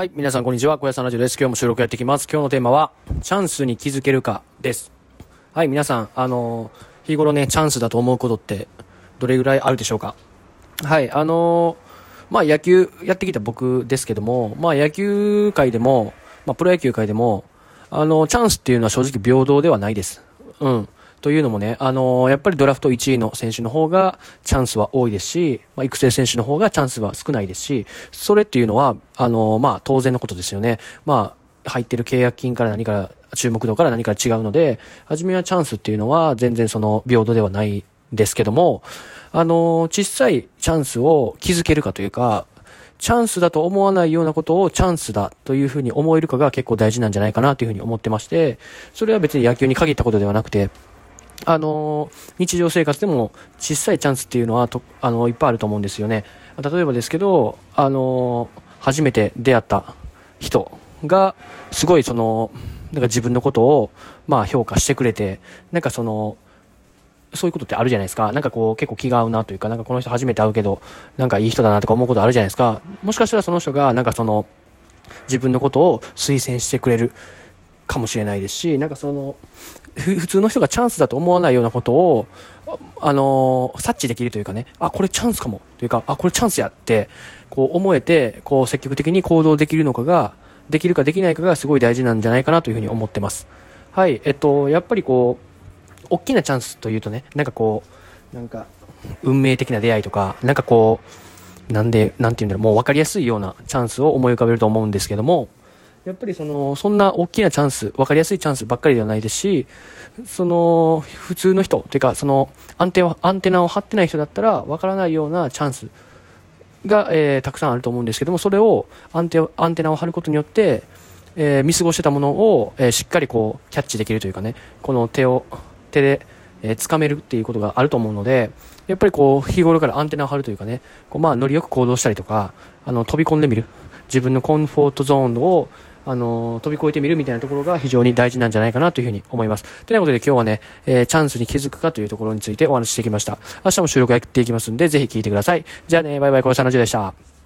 はい、皆さんこんにちは。小屋さんラジオです。今日も収録やっていきます。今日のテーマは、チャンスに気づけるかです。はい、皆さん、あのー、日頃ね、チャンスだと思うことって、どれぐらいあるでしょうか？はい、あのー、まあ野球やってきた僕ですけども、まあ野球界でも、まあプロ野球界でも、あのー、チャンスっていうのは正直平等ではないです。うん。というのもね、あのー、やっぱりドラフト1位の選手の方がチャンスは多いですし、まあ、育成選手の方がチャンスは少ないですし、それっていうのは、あのー、まあ、当然のことですよね。まあ、入ってる契約金から何から、注目度から何から違うので、初めはチャンスっていうのは全然その平等ではないですけども、あのー、小さいチャンスを気づけるかというか、チャンスだと思わないようなことをチャンスだというふうに思えるかが結構大事なんじゃないかなというふうに思ってまして、それは別に野球に限ったことではなくて、あの日常生活でも小さいチャンスっていうのはと、あのいっぱいあると思うんですよね。例えばですけど、あの初めて出会った人が、すごいその、なんか自分のことを、まあ評価してくれて、なんかその、そういうことってあるじゃないですか。なんかこう結構気が合うなというか、なんかこの人初めて会うけど、なんかいい人だなとか思うことあるじゃないですか。もしかしたらその人が、なんかその、自分のことを推薦してくれるかもしれないですし、なんかその、普通の人がチャンスだと思わないようなことを、あのー、察知できるというかね、あ、これチャンスかも、というか、あ、これチャンスやって、こう思えて、こう積極的に行動できるのかが、できるかできないかがすごい大事なんじゃないかなというふうに思ってます。はい、えっと、やっぱりこう、大きなチャンスというとね、なんかこう、なんか、運命的な出会いとか、なんかこう、なんで、なんて言うんだろう、もう分かりやすいようなチャンスを思い浮かべると思うんですけども、やっぱりその、そんな大きなチャンス、分かりやすいチャンスばっかりではないですし、その、普通の人、というか、その、アンテナアンテナを張ってない人だったら、分からないようなチャンスが、えー、たくさんあると思うんですけども、それを、アンテアンテナを張ることによって、えー、見過ごしてたものを、えー、しっかりこう、キャッチできるというかね、この手を、手で、えー、掴めるっていうことがあると思うので、やっぱりこう、日頃からアンテナを張るというかね、こうまあ、ノリよく行動したりとか、あの、飛び込んでみる。自分のコンフォートゾーンを、あの飛び越えてみるみたいなところが非常に大事なんじゃないかなというふうに思います。ということで今日はね、えー、チャンスに気づくかというところについてお話ししてきました。明日も収録やっていきますんで、ぜひ聞いてください。じゃあね、バイバイ、小林さんのじでした。